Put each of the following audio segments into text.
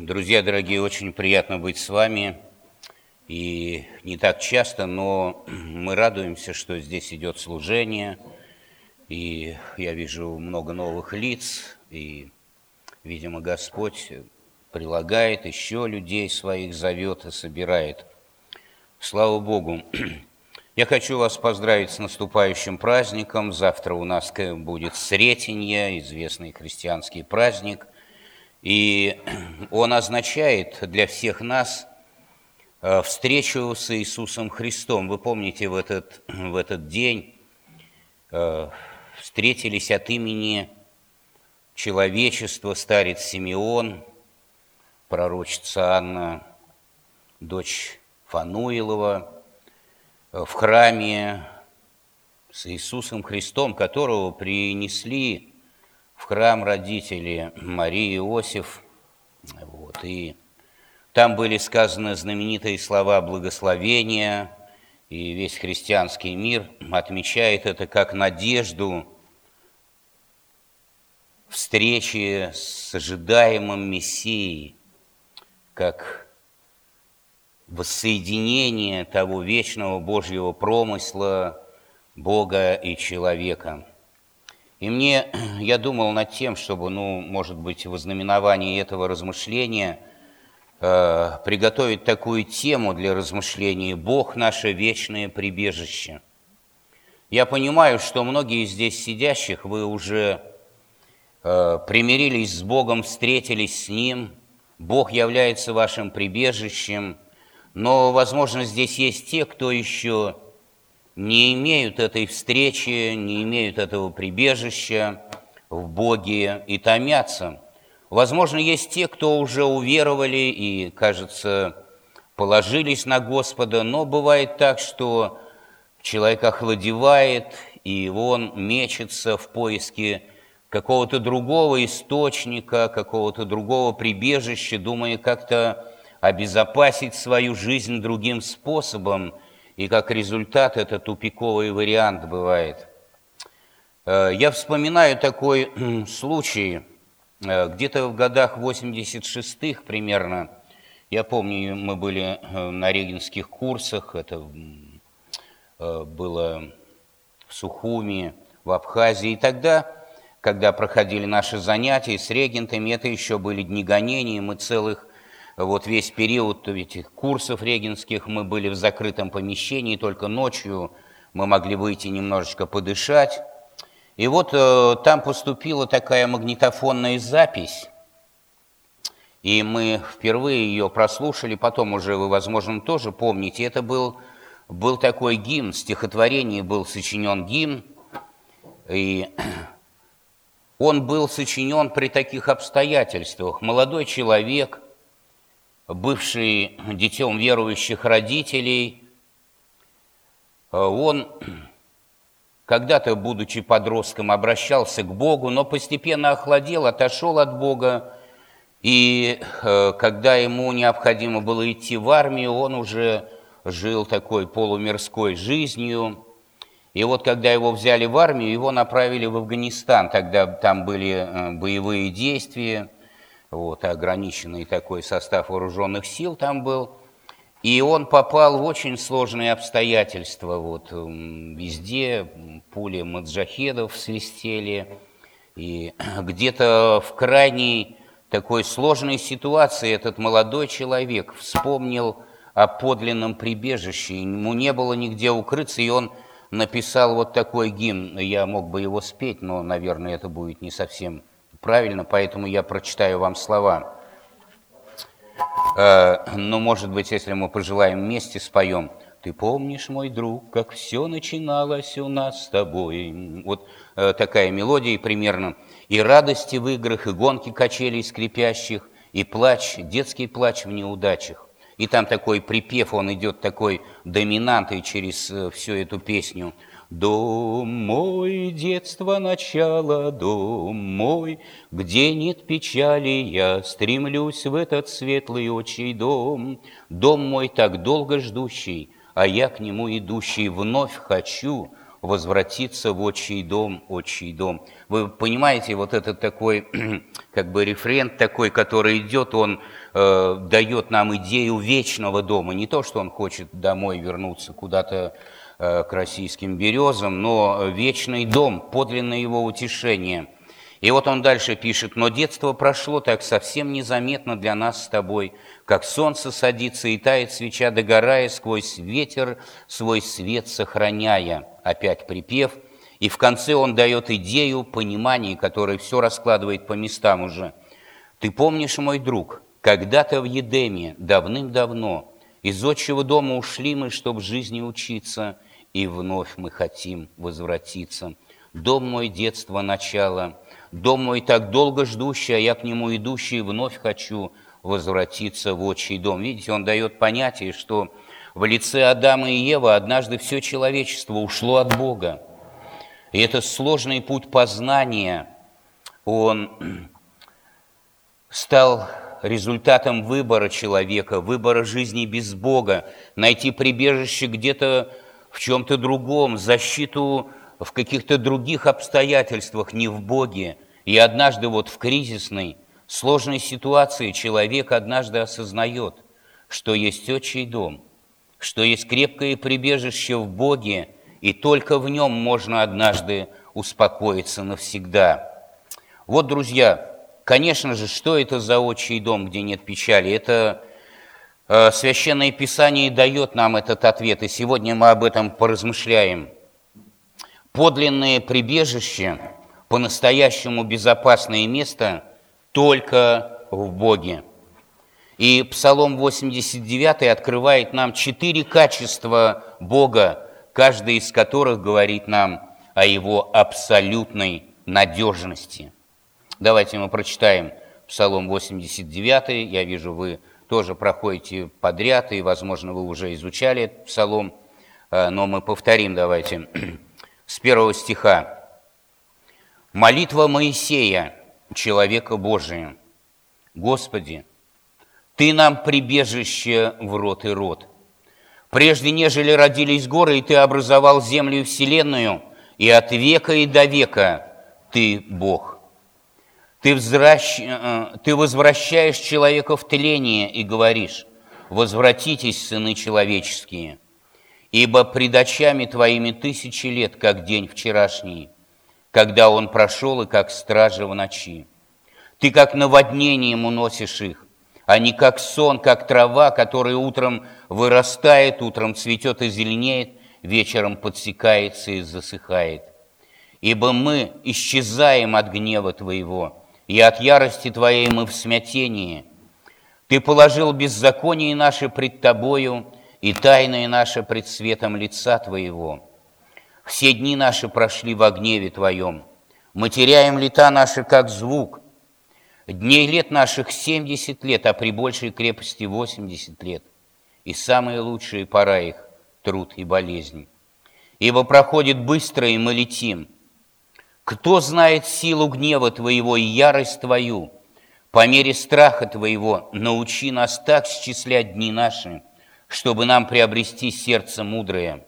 Друзья дорогие, очень приятно быть с вами. И не так часто, но мы радуемся, что здесь идет служение. И я вижу много новых лиц. И, видимо, Господь прилагает еще людей своих, зовет и собирает. Слава Богу! Я хочу вас поздравить с наступающим праздником. Завтра у нас будет Сретенье, известный христианский праздник – и он означает для всех нас э, встречу с Иисусом Христом. Вы помните, в этот, в этот день э, встретились от имени человечества старец Симеон, пророчица Анна, дочь Фануилова, э, в храме с Иисусом Христом, которого принесли в храм родители Марии и Иосиф. Вот, и там были сказаны знаменитые слова благословения, и весь христианский мир отмечает это как надежду встречи с ожидаемым Мессией, как воссоединение того вечного Божьего промысла Бога и человека – и мне, я думал над тем, чтобы, ну, может быть, в ознаменовании этого размышления э, приготовить такую тему для размышления «Бог – наше вечное прибежище». Я понимаю, что многие здесь сидящих, вы уже э, примирились с Богом, встретились с Ним, Бог является вашим прибежищем, но, возможно, здесь есть те, кто еще не имеют этой встречи, не имеют этого прибежища в Боге и томятся. Возможно, есть те, кто уже уверовали и, кажется, положились на Господа, но бывает так, что человек охладевает, и он мечется в поиске какого-то другого источника, какого-то другого прибежища, думая как-то обезопасить свою жизнь другим способом – и как результат это тупиковый вариант бывает. Э, я вспоминаю такой случай, э, где-то в годах 86-х примерно, я помню, мы были э, на регенских курсах, это было в Сухуми, в Абхазии, и тогда, когда проходили наши занятия с регентами, это еще были дни гонений, мы целых вот весь период этих курсов регенских мы были в закрытом помещении, только ночью мы могли выйти немножечко подышать. И вот э, там поступила такая магнитофонная запись, и мы впервые ее прослушали, потом уже вы, возможно, тоже помните, это был, был такой гимн, стихотворение был сочинен гимн, и он был сочинен при таких обстоятельствах. Молодой человек – бывший детем верующих родителей, он когда-то, будучи подростком, обращался к Богу, но постепенно охладел, отошел от Бога, и э, когда ему необходимо было идти в армию, он уже жил такой полумирской жизнью. И вот когда его взяли в армию, его направили в Афганистан, тогда там были э, боевые действия – вот, ограниченный такой состав вооруженных сил там был. И он попал в очень сложные обстоятельства. Вот, везде пули маджахедов свистели. И где-то в крайней такой сложной ситуации этот молодой человек вспомнил о подлинном прибежище. Ему не было нигде укрыться, и он написал вот такой гимн. Я мог бы его спеть, но, наверное, это будет не совсем правильно, поэтому я прочитаю вам слова. Э, но, может быть, если мы пожелаем вместе споем, «Ты помнишь, мой друг, как все начиналось у нас с тобой?» Вот э, такая мелодия примерно. И радости в играх, и гонки качелей скрипящих, и плач, детский плач в неудачах. И там такой припев, он идет такой доминантой через э, всю эту песню – Дом мой, детство начало, дом мой, Где нет печали, я стремлюсь в этот светлый отчий дом. Дом мой так долго ждущий, а я к нему идущий Вновь хочу возвратиться в отчий дом, отчий дом. Вы понимаете, вот этот такой, как бы рефрен такой, который идет, он э, дает нам идею вечного дома. Не то, что он хочет домой вернуться куда-то к российским березам, но вечный дом, подлинное его утешение – и вот он дальше пишет, «Но детство прошло так совсем незаметно для нас с тобой, как солнце садится и тает свеча, догорая сквозь ветер, свой свет сохраняя». Опять припев. И в конце он дает идею, понимание, которое все раскладывает по местам уже. «Ты помнишь, мой друг, когда-то в Едеме, давным-давно, из отчего дома ушли мы, чтобы жизни учиться, и вновь мы хотим возвратиться. Дом мой детства начало, Дом мой так долго ждущий, а я к нему идущий, вновь хочу возвратиться в отчий дом. Видите, он дает понятие, что в лице Адама и Евы однажды все человечество ушло от Бога. И это сложный путь познания, он стал результатом выбора человека, выбора жизни без Бога, найти прибежище где-то в чем-то другом, защиту в каких-то других обстоятельствах, не в Боге. И однажды вот в кризисной, сложной ситуации человек однажды осознает, что есть отчий дом, что есть крепкое прибежище в Боге, и только в нем можно однажды успокоиться навсегда. Вот, друзья, конечно же, что это за отчий дом, где нет печали? Это Священное Писание дает нам этот ответ, и сегодня мы об этом поразмышляем – Подлинное прибежище, по-настоящему безопасное место только в Боге. И Псалом 89 открывает нам четыре качества Бога, каждый из которых говорит нам о Его абсолютной надежности. Давайте мы прочитаем Псалом 89. Я вижу, вы тоже проходите подряд, и, возможно, вы уже изучали этот псалом, э, но мы повторим, давайте с первого стиха. Молитва Моисея, человека Божия. Господи, Ты нам прибежище в рот и рот. Прежде нежели родились горы, и Ты образовал землю и вселенную, и от века и до века Ты Бог. Ты, возвращ... Э, ты возвращаешь человека в тление и говоришь, возвратитесь, сыны человеческие – Ибо пред очами твоими тысячи лет, как день вчерашний, когда он прошел и как стража в ночи. Ты как наводнением уносишь их, а не как сон, как трава, которая утром вырастает, утром цветет и зеленеет, вечером подсекается и засыхает. Ибо мы исчезаем от гнева Твоего, и от ярости Твоей мы в смятении. Ты положил беззаконие наше пред Тобою, и тайное наше пред светом лица Твоего. Все дни наши прошли во гневе Твоем. Мы теряем лета наши, как звук. Дней лет наших семьдесят лет, а при большей крепости восемьдесят лет. И самые лучшие пора их – труд и болезнь. Ибо проходит быстро, и мы летим. Кто знает силу гнева Твоего и ярость Твою? По мере страха Твоего научи нас так счислять дни наши – чтобы нам приобрести сердце мудрое.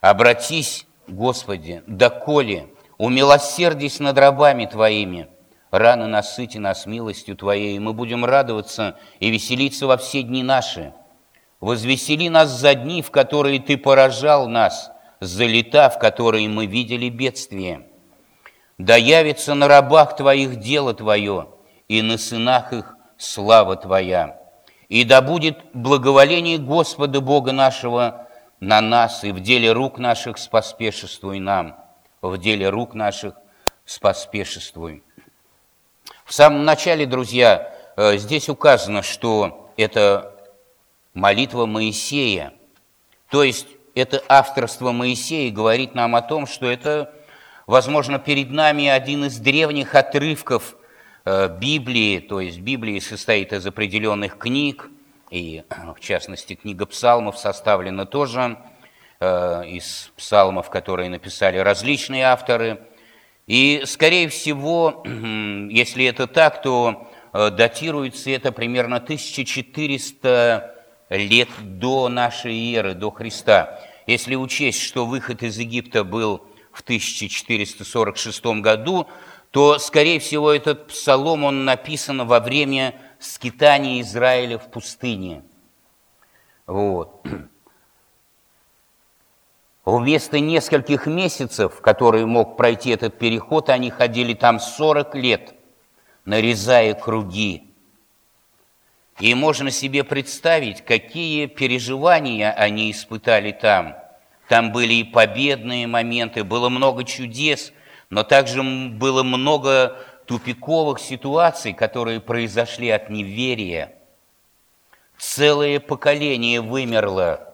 Обратись, Господи, доколе, умилосердись над рабами Твоими, рано насыти нас милостью Твоей, и мы будем радоваться и веселиться во все дни наши. Возвесели нас за дни, в которые Ты поражал нас, за лета, в которые мы видели бедствие. Да явится на рабах Твоих дело Твое, и на сынах их слава Твоя. И да будет благоволение Господа Бога нашего на нас, и в деле рук наших споспешествуй нам, в деле рук наших споспешествуй. В самом начале, друзья, э, здесь указано, что это молитва Моисея, то есть это авторство Моисея говорит нам о том, что это, возможно, перед нами один из древних отрывков Э, Библии, то есть Библия состоит из определенных книг, и в частности книга псалмов составлена тоже э, из псалмов, которые написали различные авторы. И, скорее всего, если это так, то э, датируется это примерно 1400 лет до нашей эры, до Христа. если учесть, что выход из Египта был в 1446 году, то, скорее всего, этот псалом, он написан во время скитания Израиля в пустыне. Вот. Вместо нескольких месяцев, которые мог пройти этот переход, они ходили там 40 лет, нарезая круги. И можно себе представить, какие переживания они испытали там. Там были и победные моменты, было много чудес, но также было много тупиковых ситуаций, которые произошли от неверия. Целое поколение вымерло –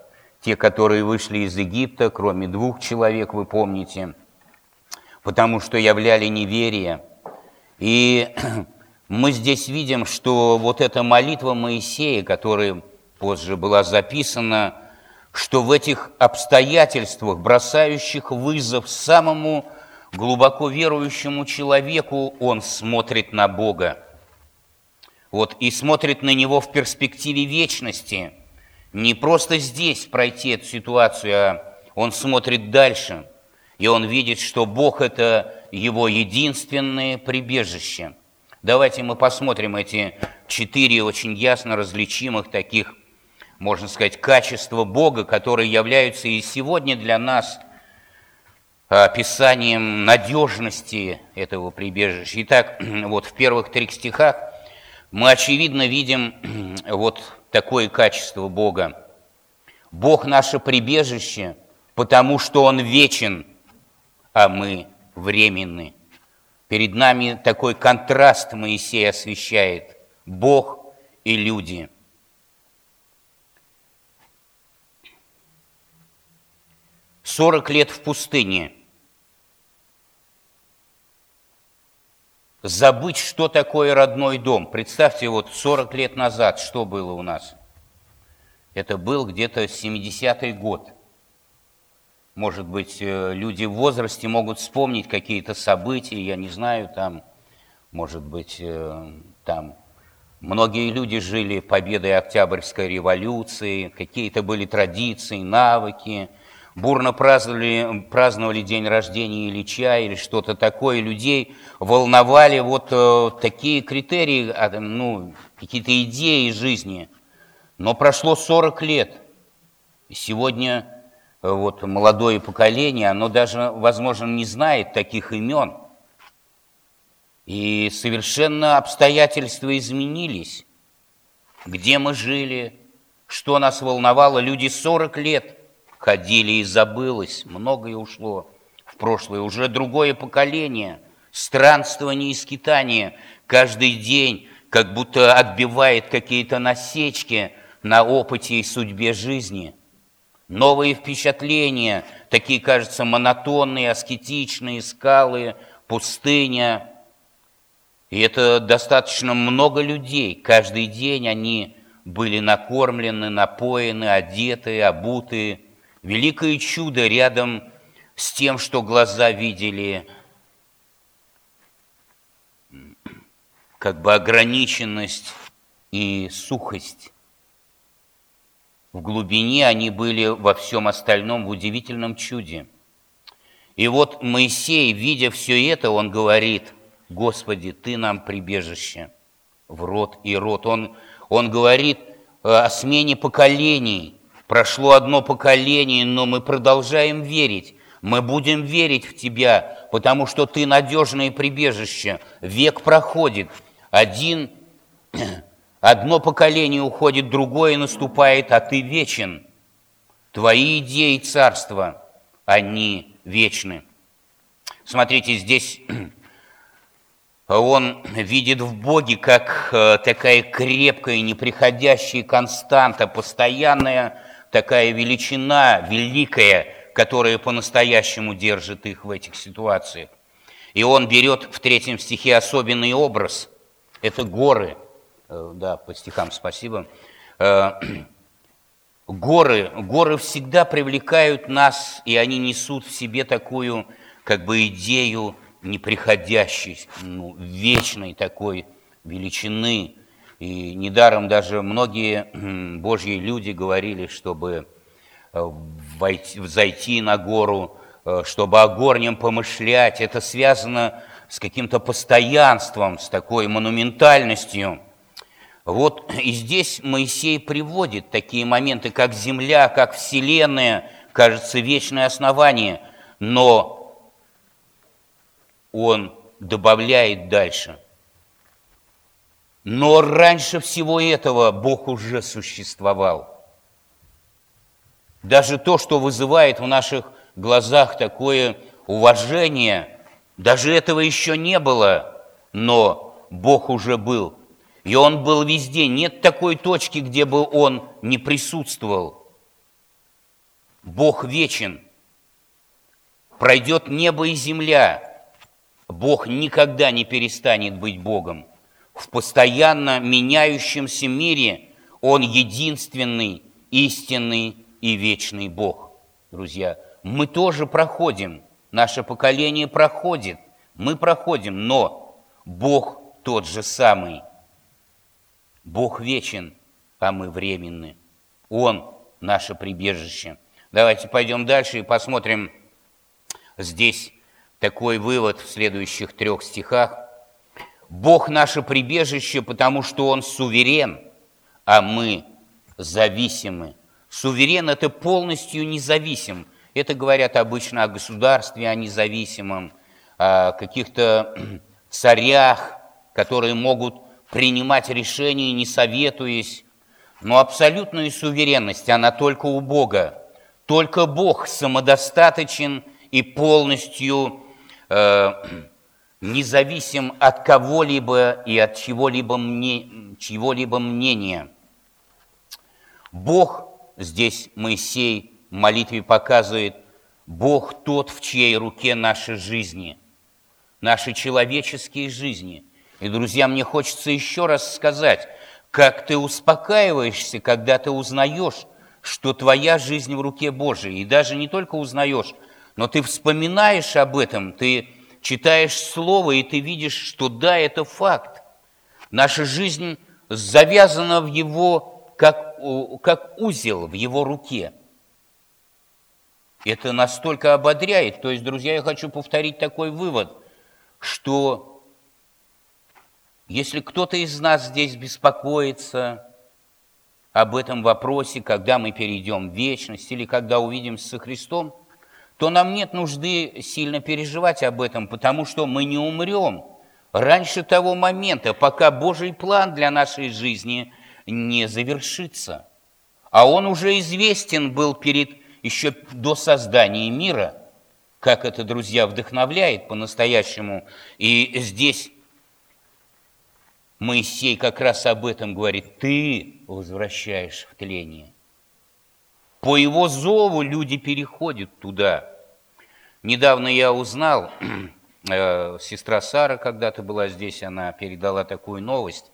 те, которые вышли из Египта, кроме двух человек, вы помните, потому что являли неверие. И мы здесь видим, что вот эта молитва Моисея, которая позже была записана, что в этих обстоятельствах, бросающих вызов самому глубоко верующему человеку, он смотрит на Бога. Вот, и смотрит на Него в перспективе вечности – не просто здесь пройти эту ситуацию, а он смотрит дальше, и он видит, что Бог – это его единственное прибежище. Давайте мы посмотрим эти четыре очень ясно различимых таких, можно сказать, качества Бога, которые являются и сегодня для нас описанием надежности этого прибежища. Итак, вот в первых трех стихах мы очевидно видим вот такое качество Бога. Бог наше прибежище, потому что Он вечен, а мы временны. Перед нами такой контраст Моисей освещает. Бог и люди. Сорок лет в пустыне. забыть, что такое родной дом. Представьте, вот 40 лет назад что было у нас? Это был где-то 70-й год. Может быть, э, люди в возрасте могут вспомнить какие-то события, я не знаю, там, может быть, э, там многие люди жили победой Октябрьской революции, какие-то были традиции, навыки – бурно праздновали, праздновали день рождения Ильича или что-то такое, людей волновали вот э, такие критерии, а, ну, какие-то идеи жизни. Но прошло 40 лет, и сегодня э, вот молодое поколение, оно даже, возможно, не знает таких имен. И совершенно обстоятельства изменились. Где мы жили, что нас волновало, люди 40 лет – ходили и забылось, многое ушло в прошлое, уже другое поколение, странствование и скитание каждый день, как будто отбивает какие-то насечки на опыте и судьбе жизни. Новые впечатления, такие, кажется, монотонные, аскетичные, скалы, пустыня. И это достаточно много людей. Каждый день они были накормлены, напоены, одеты, обуты, великое чудо рядом с тем, что глаза видели, как бы ограниченность и сухость. В глубине они были во всем остальном в удивительном чуде. И вот Моисей, видя все это, он говорит, «Господи, Ты нам прибежище в род и род». Он, он говорит о смене поколений – Прошло одно поколение, но мы продолжаем верить. Мы будем верить в Тебя, потому что Ты надежное прибежище. Век проходит. Один, одно поколение уходит, другое наступает, а Ты вечен. Твои идеи царства, они вечны. Смотрите, здесь он видит в Боге как э, такая крепкая, неприходящая константа, постоянная такая величина великая, которая по-настоящему держит их в этих ситуациях. И он берет в третьем стихе особенный образ. Это горы. Э, да, по стихам спасибо. Э, горы, горы всегда привлекают нас, и они несут в себе такую как бы идею неприходящей, ну, вечной такой величины, и недаром даже многие Божьи люди говорили, чтобы войти, зайти на гору, чтобы о горнем помышлять. Это связано с каким-то постоянством, с такой монументальностью. Вот и здесь Моисей приводит такие моменты, как земля, как вселенная, кажется, вечное основание, но он добавляет дальше. Но раньше всего этого Бог уже существовал. Даже то, что вызывает в наших глазах такое уважение – даже этого еще не было, но Бог уже был. И Он был везде. Нет такой точки, где бы Он не присутствовал. Бог вечен. Пройдет небо и земля. Бог никогда не перестанет быть Богом. В постоянно меняющемся мире Он единственный, истинный и вечный Бог. Друзья, мы тоже проходим – Наше поколение проходит, мы проходим, но Бог тот же самый. Бог вечен, а мы временны. Он наше прибежище. Давайте пойдем дальше и посмотрим здесь такой вывод в следующих трех стихах. Бог наше прибежище, потому что Он суверен, а мы зависимы. Суверен – это полностью независим. Это говорят обычно о государстве, о независимом, о каких-то царях, которые могут принимать решения, не советуясь. Но абсолютная суверенность, она только у Бога. Только Бог самодостаточен и полностью э, независим от кого-либо и от чего-либо мне, чего-либо мнения. Бог, здесь Моисей молитве показывает, Бог тот, в чьей руке наши жизни, наши человеческие жизни. И, друзья, мне хочется еще раз сказать, как ты успокаиваешься, когда ты узнаешь, что твоя жизнь в руке Божией. И даже не только узнаешь, но ты вспоминаешь об этом, ты читаешь Слово, и ты видишь, что да, это факт. Наша жизнь завязана в Его, как, как узел в Его руке – это настолько ободряет. То есть, друзья, я хочу повторить такой вывод, что если кто-то из нас здесь беспокоится об этом вопросе, когда мы перейдем в вечность или когда увидимся со Христом, то нам нет нужды сильно переживать об этом, потому что мы не умрем раньше того момента, пока Божий план для нашей жизни не завершится. А он уже известен был перед еще до создания мира, как это, друзья, вдохновляет по-настоящему. И здесь Моисей как раз об этом говорит. Ты возвращаешь в тление. По его зову люди переходят туда. Недавно я узнал, э, сестра Сара когда-то была здесь, она передала такую новость,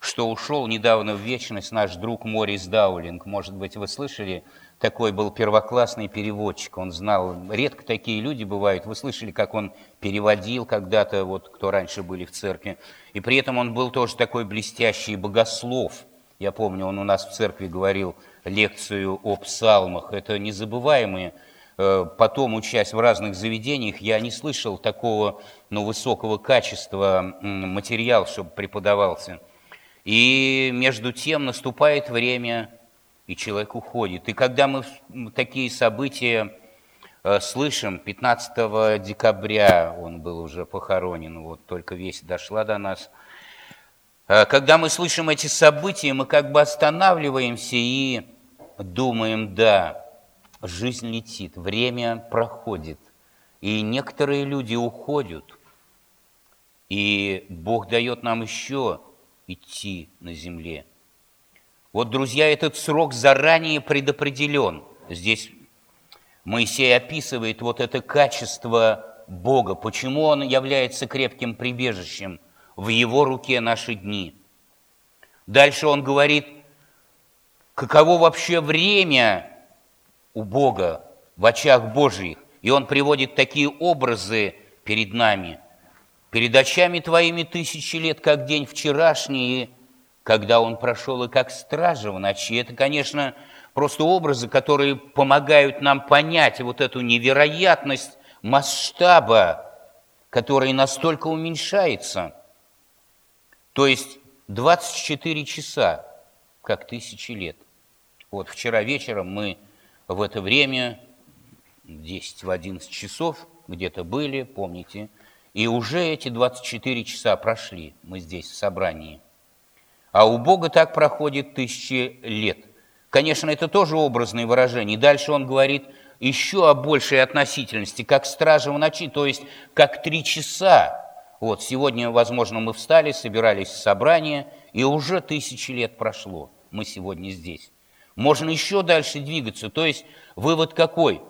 что ушел недавно в вечность наш друг Морис Даулинг. Может быть, вы слышали такой был первоклассный переводчик, он знал, редко такие люди бывают, вы слышали, как он переводил когда-то, вот кто раньше были в церкви, и при этом он был тоже такой блестящий богослов. Я помню, он у нас в церкви говорил лекцию о псалмах, это незабываемые. Э, потом, учась в разных заведениях, я не слышал такого ну, высокого качества материал, чтобы преподавался. И между тем наступает время и человек уходит. И когда мы такие события э, слышим, 15 декабря он был уже похоронен, вот только весть дошла до нас. Э, когда мы слышим эти события, мы как бы останавливаемся и думаем, да, жизнь летит, время проходит, и некоторые люди уходят, и Бог дает нам еще идти на земле – вот, друзья, этот срок заранее предопределен. Здесь Моисей описывает вот это качество Бога, почему Он является крепким прибежищем в Его руке наши дни. Дальше Он говорит, каково вообще время у Бога в очах Божьих. И Он приводит такие образы перед нами. «Перед очами твоими тысячи лет, как день вчерашний, когда он прошел и как стража в ночи. Это, конечно, просто образы, которые помогают нам понять вот эту невероятность масштаба, который настолько уменьшается. То есть 24 часа, как тысячи лет. Вот вчера вечером мы в это время, 10 в 11 часов, где-то были, помните, и уже эти 24 часа прошли, мы здесь в собрании. А у Бога так проходит тысячи лет. Конечно, это тоже образное выражение. дальше он говорит еще о большей относительности, как стража в ночи, то есть как три часа. Вот, сегодня, возможно, мы встали, собирались в собрание, и уже тысячи лет прошло. Мы сегодня здесь. Можно еще дальше двигаться. То есть вывод какой?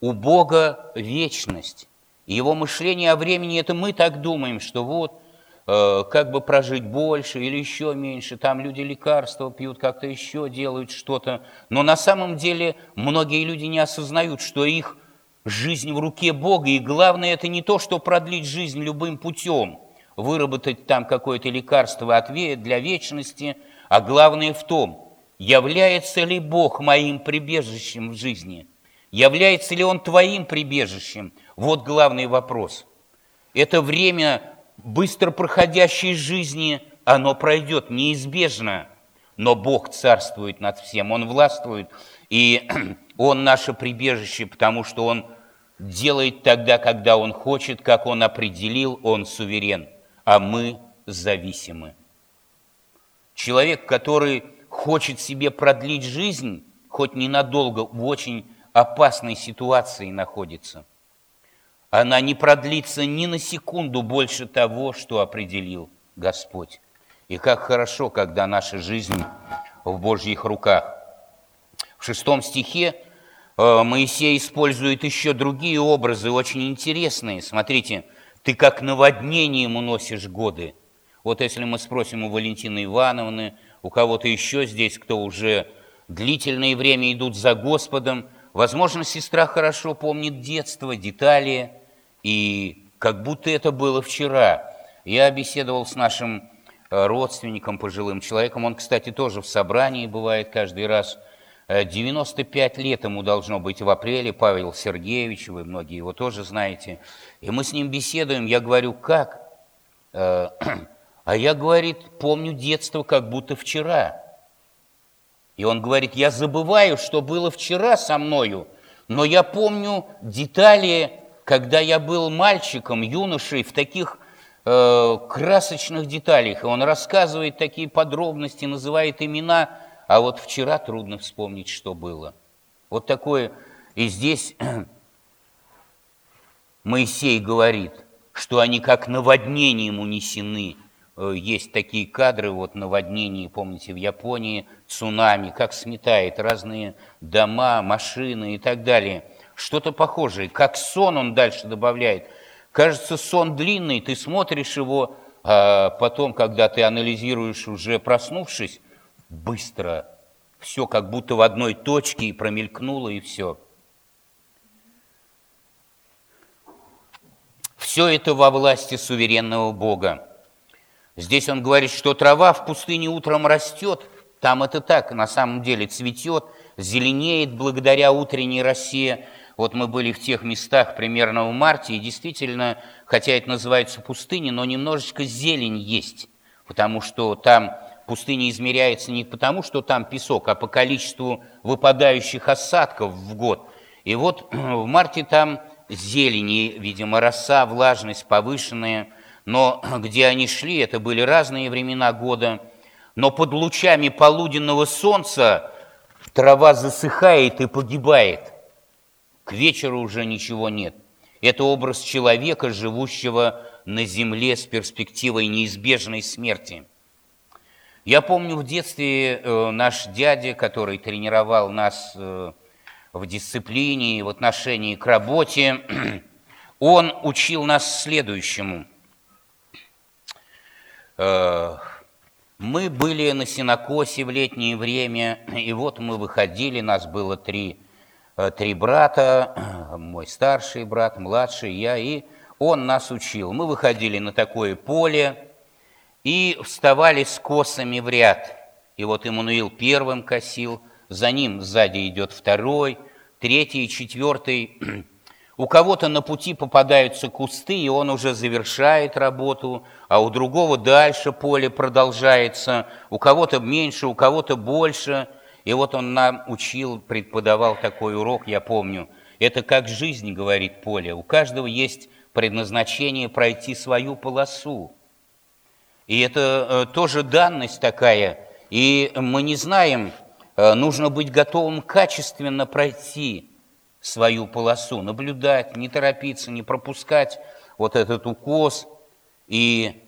У Бога вечность. Его мышление о времени – это мы так думаем, что вот – Э, как бы прожить больше или еще меньше, там люди лекарства пьют, как-то еще делают что-то. Но на самом деле многие люди не осознают, что их жизнь в руке Бога, и главное это не то, что продлить жизнь любым путем, выработать там какое-то лекарство для вечности, а главное в том, является ли Бог моим прибежищем в жизни, является ли Он твоим прибежищем, вот главный вопрос. Это время быстро проходящей жизни оно пройдет неизбежно, но Бог царствует над всем, Он властвует, и Он наше прибежище, потому что Он делает тогда, когда Он хочет, как Он определил, Он суверен, а мы зависимы. Человек, который хочет себе продлить жизнь, хоть ненадолго, в очень опасной ситуации находится – она не продлится ни на секунду больше того, что определил Господь. И как хорошо, когда наша жизнь в Божьих руках. В шестом стихе э, Моисей использует еще другие образы, очень интересные. Смотрите, ты как наводнением уносишь годы. Вот если мы спросим у Валентины Ивановны, у кого-то еще здесь, кто уже длительное время идут за Господом, возможно, сестра хорошо помнит детство, детали – и как будто это было вчера. Я беседовал с нашим э, родственником, пожилым человеком. Он, кстати, тоже в собрании бывает каждый раз. 95 э, лет ему должно быть в апреле, Павел Сергеевич, вы многие его тоже знаете. И мы с ним беседуем, я говорю, как? А я, говорит, помню детство, как будто вчера. И он говорит, я забываю, что было вчера со мною, но я помню детали когда я был мальчиком, юношей, в таких э, красочных деталях, и он рассказывает такие подробности, называет имена, а вот вчера трудно вспомнить, что было. Вот такое. И здесь Моисей говорит, что они как наводнением унесены. Э, есть такие кадры, вот наводнение, помните, в Японии, цунами, как сметает разные дома, машины и так далее – что-то похожее. Как сон он дальше добавляет. Кажется, сон длинный, ты смотришь его, а потом, когда ты анализируешь, уже проснувшись, быстро. Все как будто в одной точке и промелькнуло, и все. Все это во власти суверенного Бога. Здесь он говорит, что трава в пустыне утром растет, там это так, на самом деле цветет, зеленеет благодаря утренней росе, вот мы были в тех местах примерно в марте, и действительно, хотя это называется пустыня, но немножечко зелень есть, потому что там пустыня измеряется не потому, что там песок, а по количеству выпадающих осадков в год. И вот в марте там зелени, видимо, роса, влажность повышенная, но где они шли, это были разные времена года, но под лучами полуденного солнца трава засыхает и погибает. К вечеру уже ничего нет. Это образ человека, живущего на земле с перспективой неизбежной смерти. Я помню в детстве э, наш дядя, который тренировал нас э, в дисциплине и в отношении к работе, он учил нас следующему. Э, мы были на синокосе в летнее время, и вот мы выходили, нас было три Э, три брата, мой старший брат, младший, я, и он нас учил. Мы выходили на такое поле и вставали с косами в ряд. И вот Иммануил первым косил, за ним сзади идет второй, третий, четвертый. У кого-то на пути попадаются кусты, и он уже завершает работу, а у другого дальше поле продолжается, у кого-то меньше, у кого-то больше. И вот он нам учил, преподавал такой урок, я помню. Это как жизнь, говорит поле. У каждого есть предназначение пройти свою полосу. И это э, тоже данность такая. И мы не знаем, э, нужно быть готовым качественно пройти свою полосу, наблюдать, не торопиться, не пропускать вот этот укос. И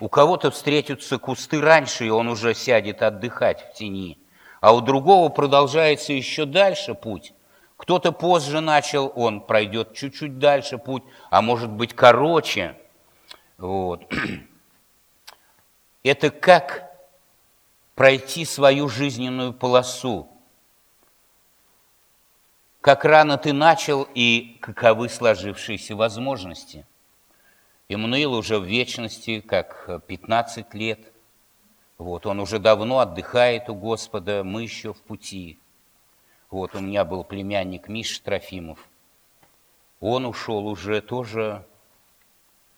у кого-то встретятся кусты раньше, и он уже сядет отдыхать в тени. А у другого продолжается еще дальше путь. Кто-то позже начал, он пройдет чуть-чуть дальше путь, а может быть короче. Вот. Это как пройти свою жизненную полосу. Как рано ты начал и каковы сложившиеся возможности. Иммануил уже в вечности, как 15 лет. Вот, он уже давно отдыхает у Господа, мы еще в пути. Вот, у меня был племянник Миша Трофимов. Он ушел уже тоже,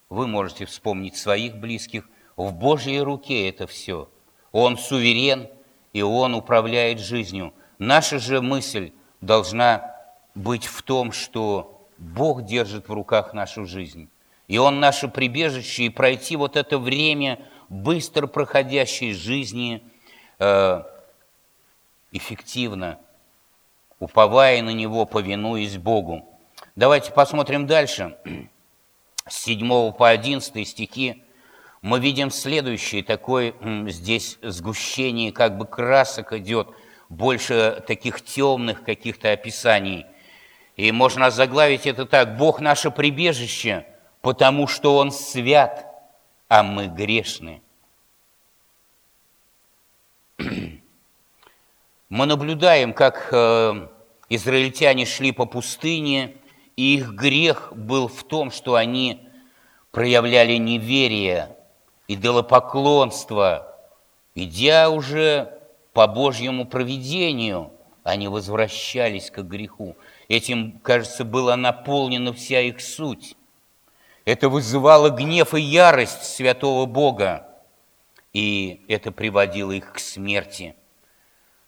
вы можете вспомнить своих близких, в Божьей руке это все. Он суверен, и Он управляет жизнью. Наша же мысль должна быть в том, что Бог держит в руках нашу жизнь. И Он наше прибежище, и пройти вот это время быстро проходящей жизни э, эффективно, уповая на Него, повинуясь Богу. Давайте посмотрим дальше. С 7 по 11 стихи мы видим следующее, такое здесь сгущение как бы красок идет, больше таких темных каких-то описаний. И можно заглавить это так, Бог наше прибежище, потому что Он свят, а мы грешны. Мы наблюдаем, как э, израильтяне шли по пустыне, и их грех был в том, что они проявляли неверие идолопоклонство, идя уже по Божьему провидению, они возвращались к греху. Этим, кажется, была наполнена вся их суть. Это вызывало гнев и ярость святого Бога, и это приводило их к смерти.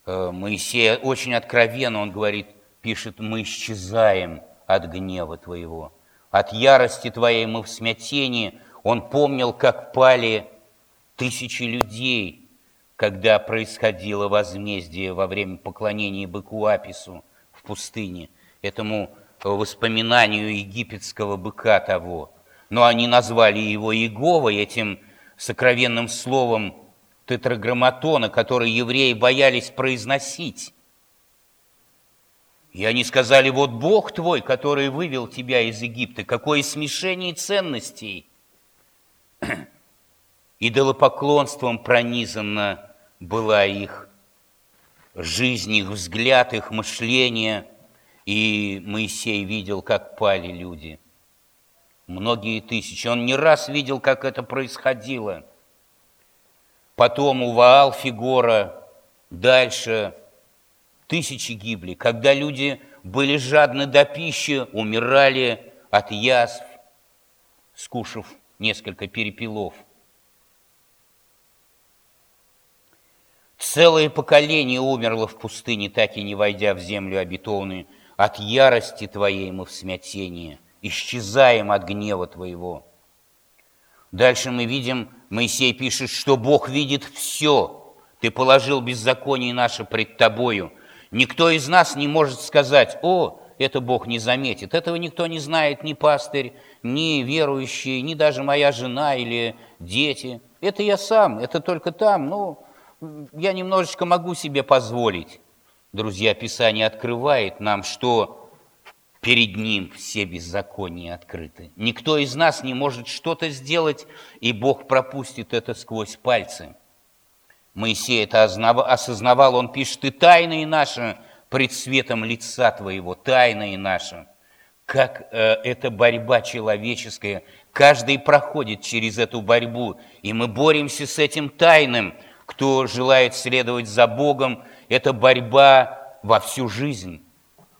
Э, Моисей очень откровенно, он говорит, пишет, мы исчезаем от гнева Твоего, от ярости Твоей мы в смятении – он помнил, как пали тысячи людей, когда происходило возмездие во время поклонения быку Апису в пустыне, этому воспоминанию египетского быка того. Но они назвали его Иеговой, этим сокровенным словом тетраграмматона, который евреи боялись произносить. И они сказали, вот Бог твой, который вывел тебя из Египта, какое смешение ценностей – идолопоклонством пронизана была их жизнь, их взгляд, их мышление. И Моисей видел, как пали люди. Многие тысячи. Он не раз видел, как это происходило. Потом у Ваал Фигора, дальше тысячи гибли. Когда люди были жадны до пищи, умирали от язв, скушав несколько перепелов. Целое поколение умерло в пустыне, так и не войдя в землю обетованную. От ярости Твоей мы в смятении, исчезаем от гнева Твоего. Дальше мы видим, Моисей пишет, что Бог видит все. Ты положил беззаконие наше пред Тобою. Никто из нас не может сказать, о, это Бог не заметит. Этого никто не знает, ни пастырь, ни верующие, ни даже моя жена или дети. Это я сам, это только там. Ну, я немножечко могу себе позволить. Друзья, Писание открывает нам, что перед Ним все беззакония открыты. Никто из нас не может что-то сделать, и Бог пропустит это сквозь пальцы. Моисей это осознавал, он пишет, «И тайные наши пред светом лица Твоего, тайные наши» как э, эта борьба человеческая, каждый проходит через эту борьбу, и мы боремся с этим тайным. Кто желает следовать за Богом, это борьба во всю жизнь.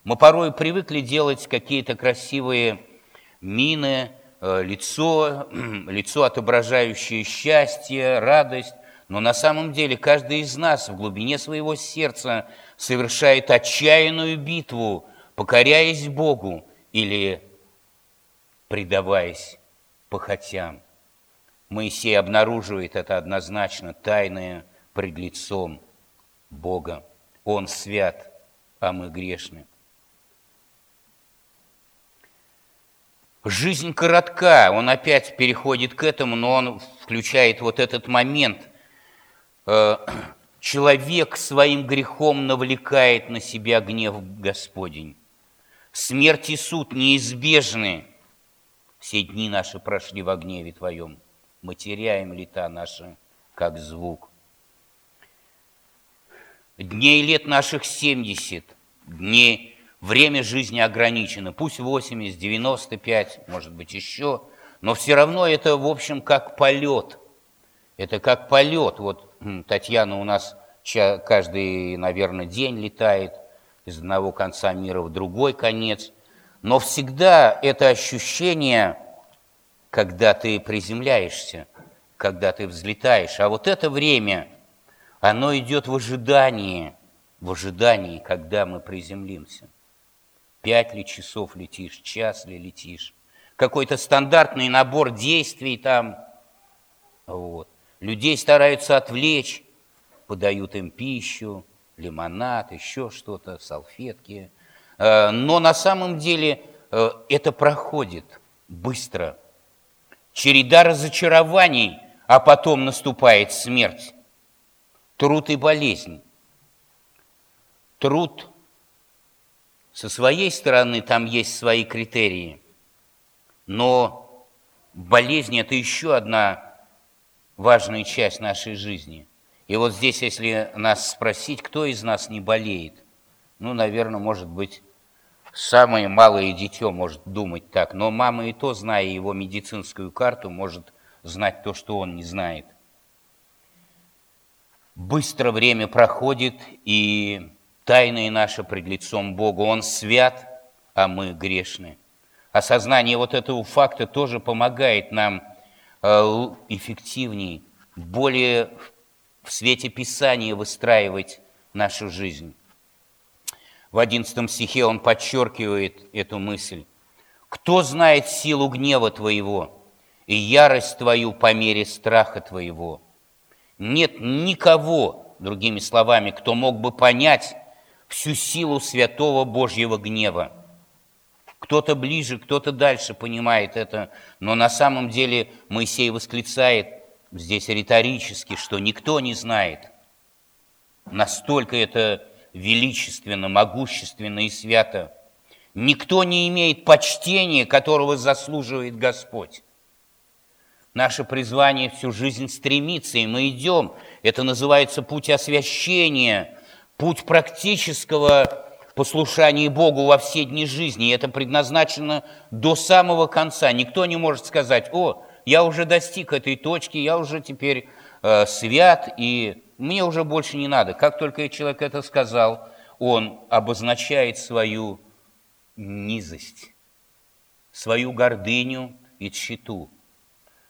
Мы порой привыкли делать какие-то красивые мины, э, лицо, лицо, отображающее счастье, радость, но на самом деле каждый из нас в глубине своего сердца совершает отчаянную битву, покоряясь Богу или предаваясь похотям. Моисей обнаруживает это однозначно, тайное пред лицом Бога. Он свят, а мы грешны. Жизнь коротка, он опять переходит к этому, но он включает вот этот момент. Э, человек своим грехом навлекает на себя гнев Господень. Смерть и суд неизбежны. Все дни наши прошли во гневе Твоем. Мы теряем лета наши, как звук. Дней лет наших семьдесят, дней Время жизни ограничено, пусть 80, 95, может быть еще, но все равно это, в общем, как полет. Это как полет. Вот Татьяна у нас каждый, наверное, день летает из одного конца мира в другой конец. Но всегда это ощущение, когда ты приземляешься, когда ты взлетаешь. А вот это время, оно идет в ожидании, в ожидании, когда мы приземлимся. Пять ли часов летишь, час ли летишь. Какой-то стандартный набор действий там. Вот. Людей стараются отвлечь, подают им пищу, лимонад, еще что-то, салфетки. Э, но на самом деле э, это проходит быстро. Череда разочарований, а потом наступает смерть. Труд и болезнь. Труд со своей стороны там есть свои критерии, но болезнь – это еще одна важная часть нашей жизни. И вот здесь, если нас спросить, кто из нас не болеет, ну, наверное, может быть, самое малое дитё может думать так, но мама и то, зная его медицинскую карту, может знать то, что он не знает. Быстро время проходит, и тайное наше пред лицом Бога. Он свят, а мы грешны. Осознание вот этого факта тоже помогает нам э, эффективнее, более в свете Писания выстраивать нашу жизнь. В одиннадцатом стихе он подчеркивает эту мысль. «Кто знает силу гнева твоего и ярость твою по мере страха твоего?» Нет никого, другими словами, кто мог бы понять всю силу святого Божьего гнева. Кто-то ближе, кто-то дальше понимает это, но на самом деле Моисей восклицает здесь риторически, что никто не знает. Настолько это величественно, могущественно и свято. Никто не имеет почтения, которого заслуживает Господь. Наше призвание всю жизнь стремиться, и мы идем. Это называется путь освящения – путь практического послушания Богу во все дни жизни. И это предназначено до самого конца. Никто не может сказать, о, я уже достиг этой точки, я уже теперь э, свят, и мне уже больше не надо. Как только человек это сказал, он обозначает свою низость, свою гордыню и тщету.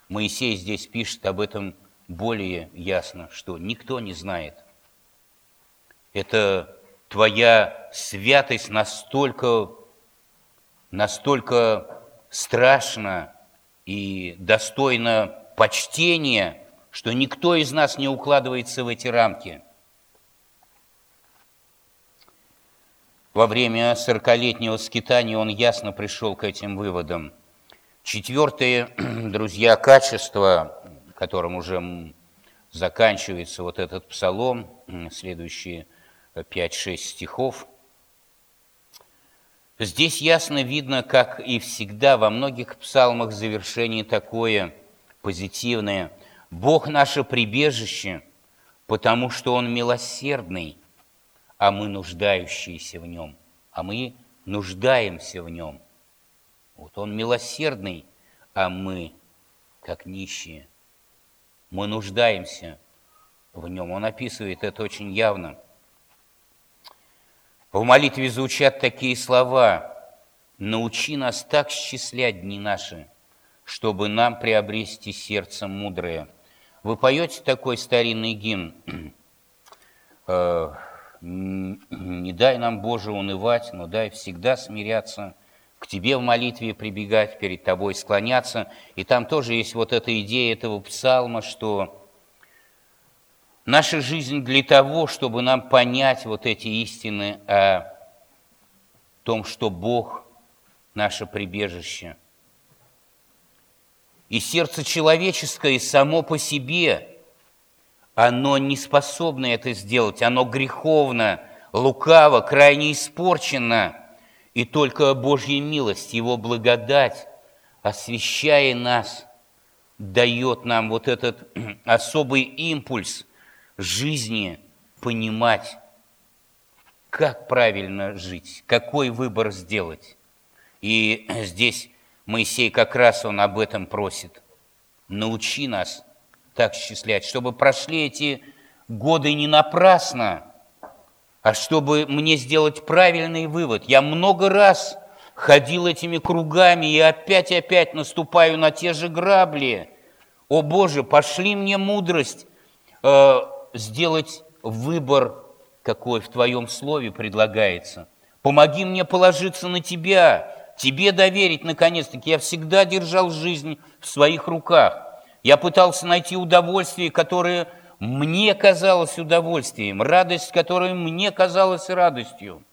Моисей здесь пишет об этом более ясно, что никто не знает – это твоя святость настолько, настолько страшна и достойна почтения, что никто из нас не укладывается в эти рамки. Во время сорокалетнего скитания он ясно пришел к этим выводам. Четвертое, друзья, качество, которым уже заканчивается вот этот псалом, следующие 5-6 стихов. Здесь ясно видно, как и всегда во многих псалмах завершение такое позитивное. «Бог наше прибежище, потому что Он милосердный, а мы нуждающиеся в Нем». А мы нуждаемся в Нем. Вот Он милосердный, а мы, как нищие, мы нуждаемся в нем. Он описывает это очень явно. В молитве звучат такие слова «Научи нас так счислять дни наши, чтобы нам приобрести сердце мудрое». Вы поете такой старинный гимн э, «Не дай нам, Боже, унывать, но дай всегда смиряться, к Тебе в молитве прибегать, перед Тобой склоняться». И там тоже есть вот эта идея этого псалма, что Наша жизнь для того, чтобы нам понять вот эти истины о том, что Бог – наше прибежище. И сердце человеческое само по себе, оно не способно это сделать, оно греховно, лукаво, крайне испорчено. И только Божья милость, Его благодать, освящая нас, дает нам вот этот особый импульс – жизни понимать, как правильно жить, какой выбор сделать. И здесь Моисей как раз он об этом просит. Научи нас так счислять, чтобы прошли эти годы не напрасно, а чтобы мне сделать правильный вывод. Я много раз ходил этими кругами и опять и опять наступаю на те же грабли. О Боже, пошли мне мудрость, э, сделать выбор, какой в Твоем Слове предлагается. Помоги мне положиться на Тебя, Тебе доверить, наконец-таки. Я всегда держал жизнь в своих руках. Я пытался найти удовольствие, которое мне казалось удовольствием, радость, которая мне казалась радостью.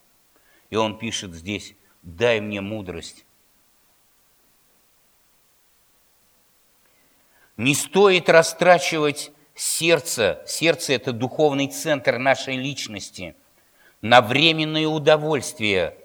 И он пишет здесь, дай мне мудрость. Не стоит растрачивать сердце, сердце – это духовный центр нашей личности, на временное удовольствие,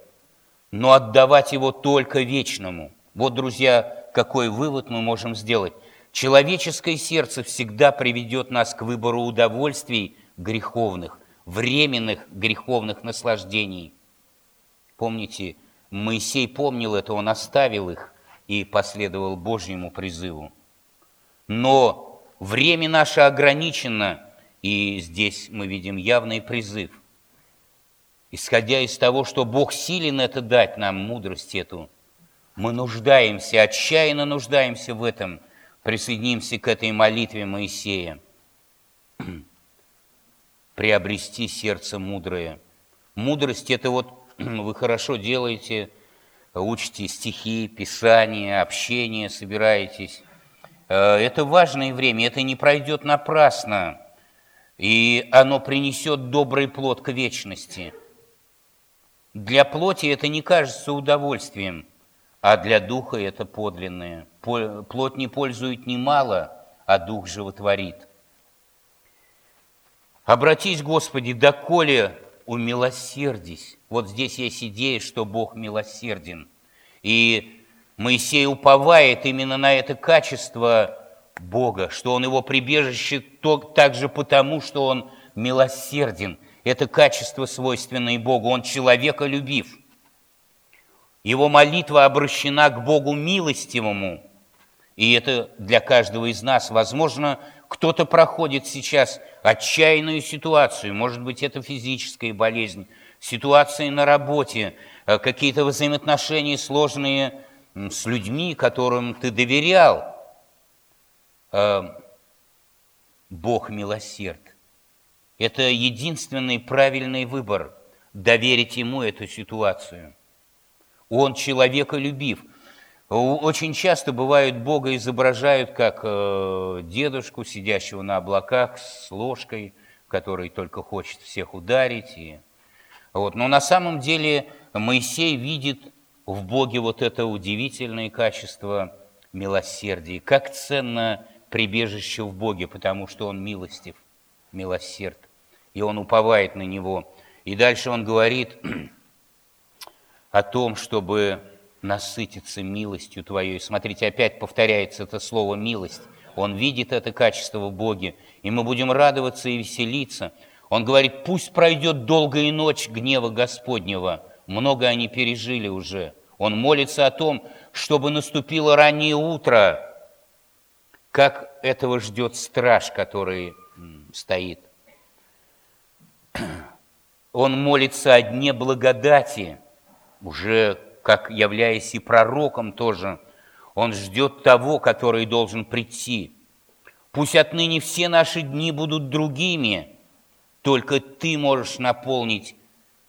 но отдавать его только вечному. Вот, друзья, какой вывод мы можем сделать. Человеческое сердце всегда приведет нас к выбору удовольствий греховных, временных греховных наслаждений. Помните, Моисей помнил это, он оставил их и последовал Божьему призыву. Но Время наше ограничено, и здесь мы видим явный призыв. Исходя из того, что Бог силен это дать нам, мудрость эту, мы нуждаемся, отчаянно нуждаемся в этом, присоединимся к этой молитве Моисея. Приобрести сердце мудрое. Мудрость – это вот вы хорошо делаете, учите стихи, писание, общение, собираетесь. Э, это важное время, это не пройдет напрасно, и оно принесет добрый плод к вечности. Для плоти это не кажется удовольствием, а для духа это подлинное. Плоть не пользует немало, а дух животворит. Обратись, Господи, доколе умилосердись. Вот здесь есть идея, что Бог милосерден. И Моисей уповает именно на это качество Бога, что он его прибежище также потому, что он милосерден. Это качество, свойственное Богу. Он человеколюбив. Его молитва обращена к Богу милостивому. И это для каждого из нас. Возможно, кто-то проходит сейчас отчаянную ситуацию. Может быть, это физическая болезнь, ситуации на работе, э, какие-то взаимоотношения сложные с людьми, которым ты доверял. Э, Бог милосерд. Это единственный правильный выбор – доверить Ему эту ситуацию. Он человеколюбив. Очень часто бывает, Бога изображают как э, дедушку, сидящего на облаках с ложкой, который только хочет всех ударить. И... Вот. Но на самом деле Моисей видит в Боге вот это удивительное качество милосердия. Как ценно прибежище в Боге, потому что Он милостив, милосерд, и Он уповает на Него. И дальше Он говорит о том, чтобы насытиться милостью Твоей. Смотрите, опять повторяется это слово «милость». Он видит это качество в Боге, и мы будем радоваться и веселиться. Он говорит, пусть пройдет долгая ночь гнева Господнего – много они пережили уже. Он молится о том, чтобы наступило раннее утро, как этого ждет страж, который стоит. Он молится о дне благодати, уже как являясь и пророком тоже. Он ждет того, который должен прийти. Пусть отныне все наши дни будут другими, только Ты можешь наполнить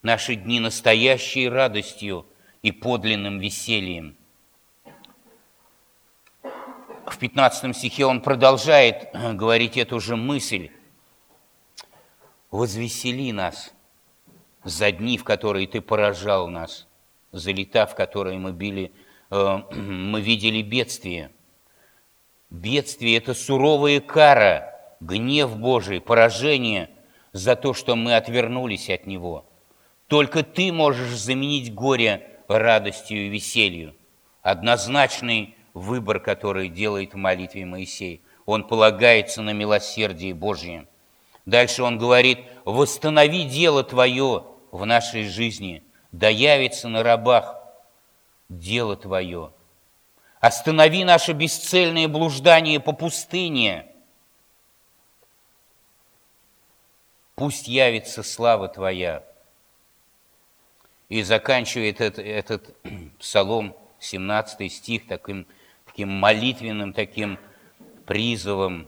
наши дни настоящей радостью и подлинным весельем. В 15 стихе он продолжает говорить эту же мысль. «Возвесели нас за дни, в которые Ты поражал нас, за лета, в которые мы, били, э, мы видели бедствие. Бедствие – это суровая кара, гнев Божий, поражение за то, что мы отвернулись от Него. Только Ты можешь заменить горе радостью и веселью. Однозначный выбор, который делает в молитве Моисей. Он полагается на милосердие Божье. Дальше он говорит, восстанови дело Твое в нашей жизни, да явится на рабах дело Твое. Останови наше бесцельное блуждание по пустыне. Пусть явится слава Твоя. И заканчивает этот, этот псалом, 17 стих, таким, таким молитвенным, таким призывом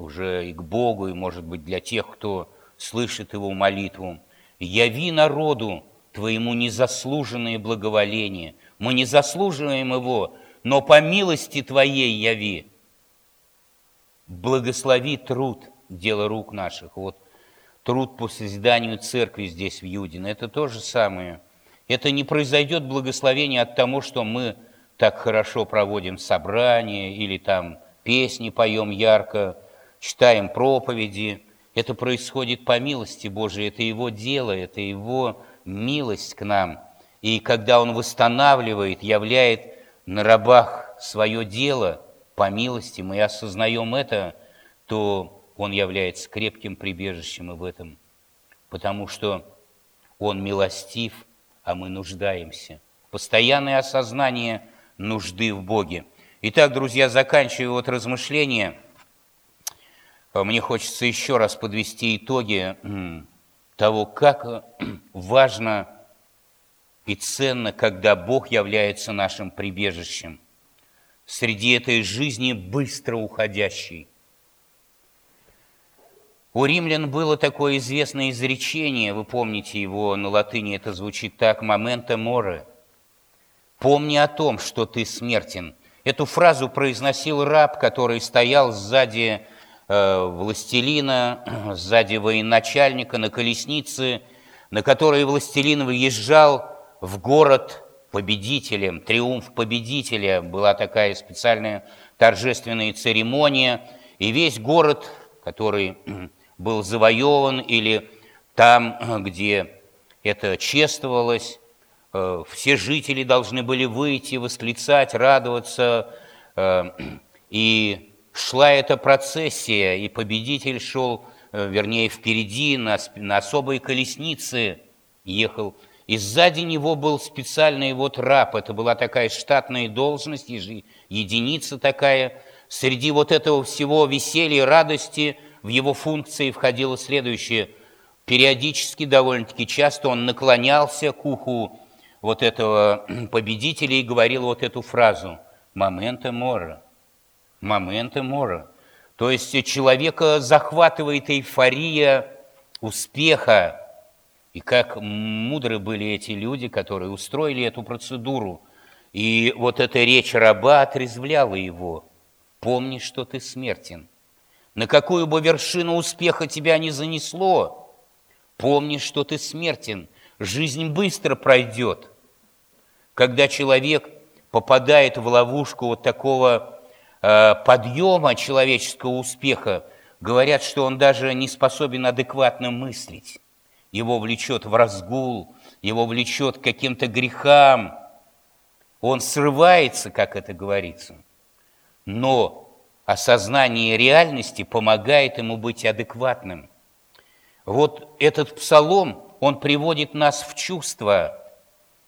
уже и к Богу, и, может быть, для тех, кто слышит его молитву. «Яви народу твоему незаслуженное благоволение. Мы не заслуживаем его, но по милости твоей яви. Благослови труд, дело рук наших. Вот труд по созиданию церкви здесь, в Юдино, это то же самое. Это не произойдет благословение от того, что мы так хорошо проводим собрания или там песни поем ярко, читаем проповеди. Это происходит по милости Божией, это Его дело, это Его милость к нам. И когда Он восстанавливает, являет на рабах свое дело по милости, мы осознаем это, то он является крепким прибежищем и в этом, потому что Он милостив, а мы нуждаемся. Постоянное осознание нужды в Боге. Итак, друзья, заканчивая вот размышления, мне хочется еще раз подвести итоги того, как важно и ценно, когда Бог является нашим прибежищем среди этой жизни быстро уходящей. У римлян было такое известное изречение, вы помните его на латыни, это звучит так «момента море». «Помни о том, что ты смертен». Эту фразу произносил раб, который стоял сзади э, властелина, сзади военачальника на колеснице, на которой властелин выезжал в город победителем, триумф победителя. Была такая специальная торжественная церемония, и весь город, который был завоеван, или там, где это чествовалось, э, все жители должны были выйти, восклицать, радоваться. Э, и шла эта процессия, и победитель шел, э, вернее, впереди на, на особой колеснице ехал. И сзади него был специальный вот раб. Это была такая штатная должность, единица такая. Среди вот этого всего веселья, радости – в его функции входило следующее. Периодически, довольно-таки часто он наклонялся к уху вот этого победителя и говорил вот эту фразу «Моменте мора». «Моменте мора». То есть человека захватывает эйфория успеха. И как мудры были эти люди, которые устроили эту процедуру. И вот эта речь раба отрезвляла его. «Помни, что ты смертен» на какую бы вершину успеха тебя не занесло, помни, что ты смертен, жизнь быстро пройдет. Когда человек попадает в ловушку вот такого подъема человеческого успеха, говорят, что он даже не способен адекватно мыслить. Его влечет в разгул, его влечет к каким-то грехам. Он срывается, как это говорится. Но осознание реальности помогает ему быть адекватным. Вот этот псалом, он приводит нас в чувство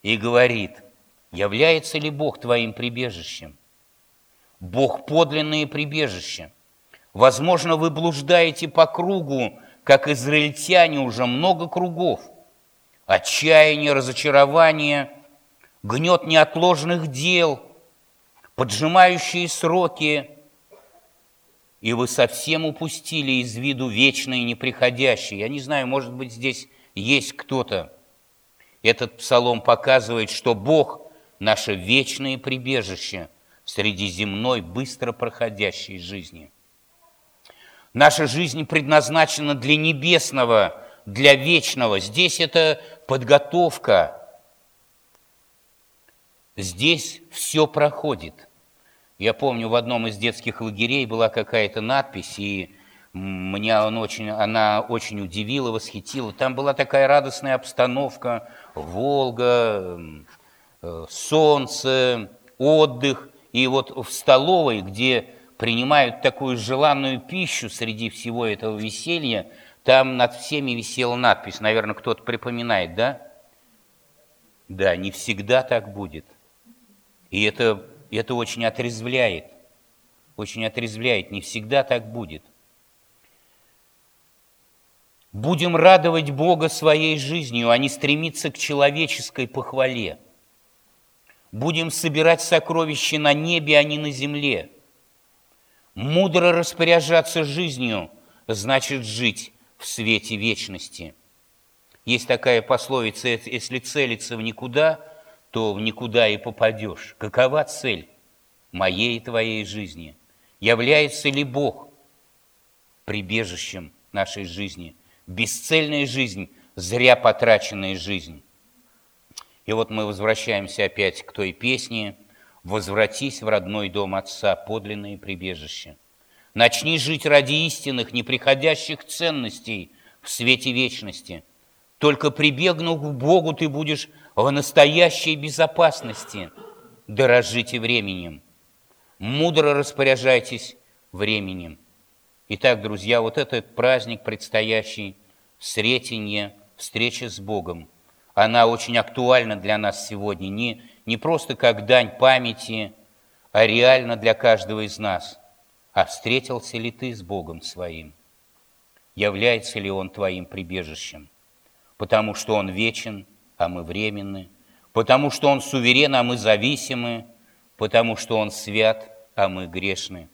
и говорит, является ли Бог твоим прибежищем? Бог подлинное прибежище. Возможно, вы блуждаете по кругу, как израильтяне уже много кругов. Отчаяние, разочарование, гнет неотложных дел, поджимающие сроки, и вы совсем упустили из виду вечное и неприходящее. Я не знаю, может быть, здесь есть кто-то. Этот псалом показывает, что Бог – наше вечное прибежище среди земной, быстро проходящей жизни. Наша жизнь предназначена для небесного, для вечного. Здесь это подготовка. Здесь все проходит – я помню, в одном из детских лагерей была какая-то надпись, и меня он очень, она очень удивила, восхитила. Там была такая радостная обстановка, Волга, э, солнце, отдых. И вот в столовой, где принимают такую желанную пищу среди всего этого веселья, там над всеми висела надпись, наверное, кто-то припоминает, да? Да, не всегда так будет. И это это очень отрезвляет, очень отрезвляет, не всегда так будет. Будем радовать Бога своей жизнью, а не стремиться к человеческой похвале. Будем собирать сокровища на небе, а не на земле. Мудро распоряжаться жизнью значит жить в свете вечности. Есть такая пословица, если целиться в никуда – то в никуда и попадешь. Какова цель моей и твоей жизни? Является ли Бог прибежищем нашей жизни? Бесцельная жизнь, зря потраченная жизнь. И вот мы возвращаемся опять к той песне «Возвратись в родной дом Отца, подлинное прибежище». Начни жить ради истинных, неприходящих ценностей в свете вечности. Только прибегнув к Богу, ты будешь в настоящей безопасности. Дорожите временем. Мудро распоряжайтесь временем. Итак, друзья, вот этот праздник предстоящий, Сретенье, встреча с Богом, она очень актуальна для нас сегодня, не, не просто как дань памяти, а реально для каждого из нас. А встретился ли ты с Богом своим? Является ли Он твоим прибежищем? Потому что Он вечен – а мы временны, потому что Он суверен, а мы зависимы, потому что Он свят, а мы грешны,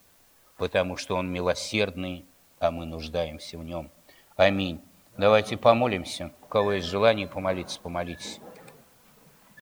потому что Он милосердный, а мы нуждаемся в Нем. Аминь. Давайте помолимся. У кого есть желание помолиться, помолитесь.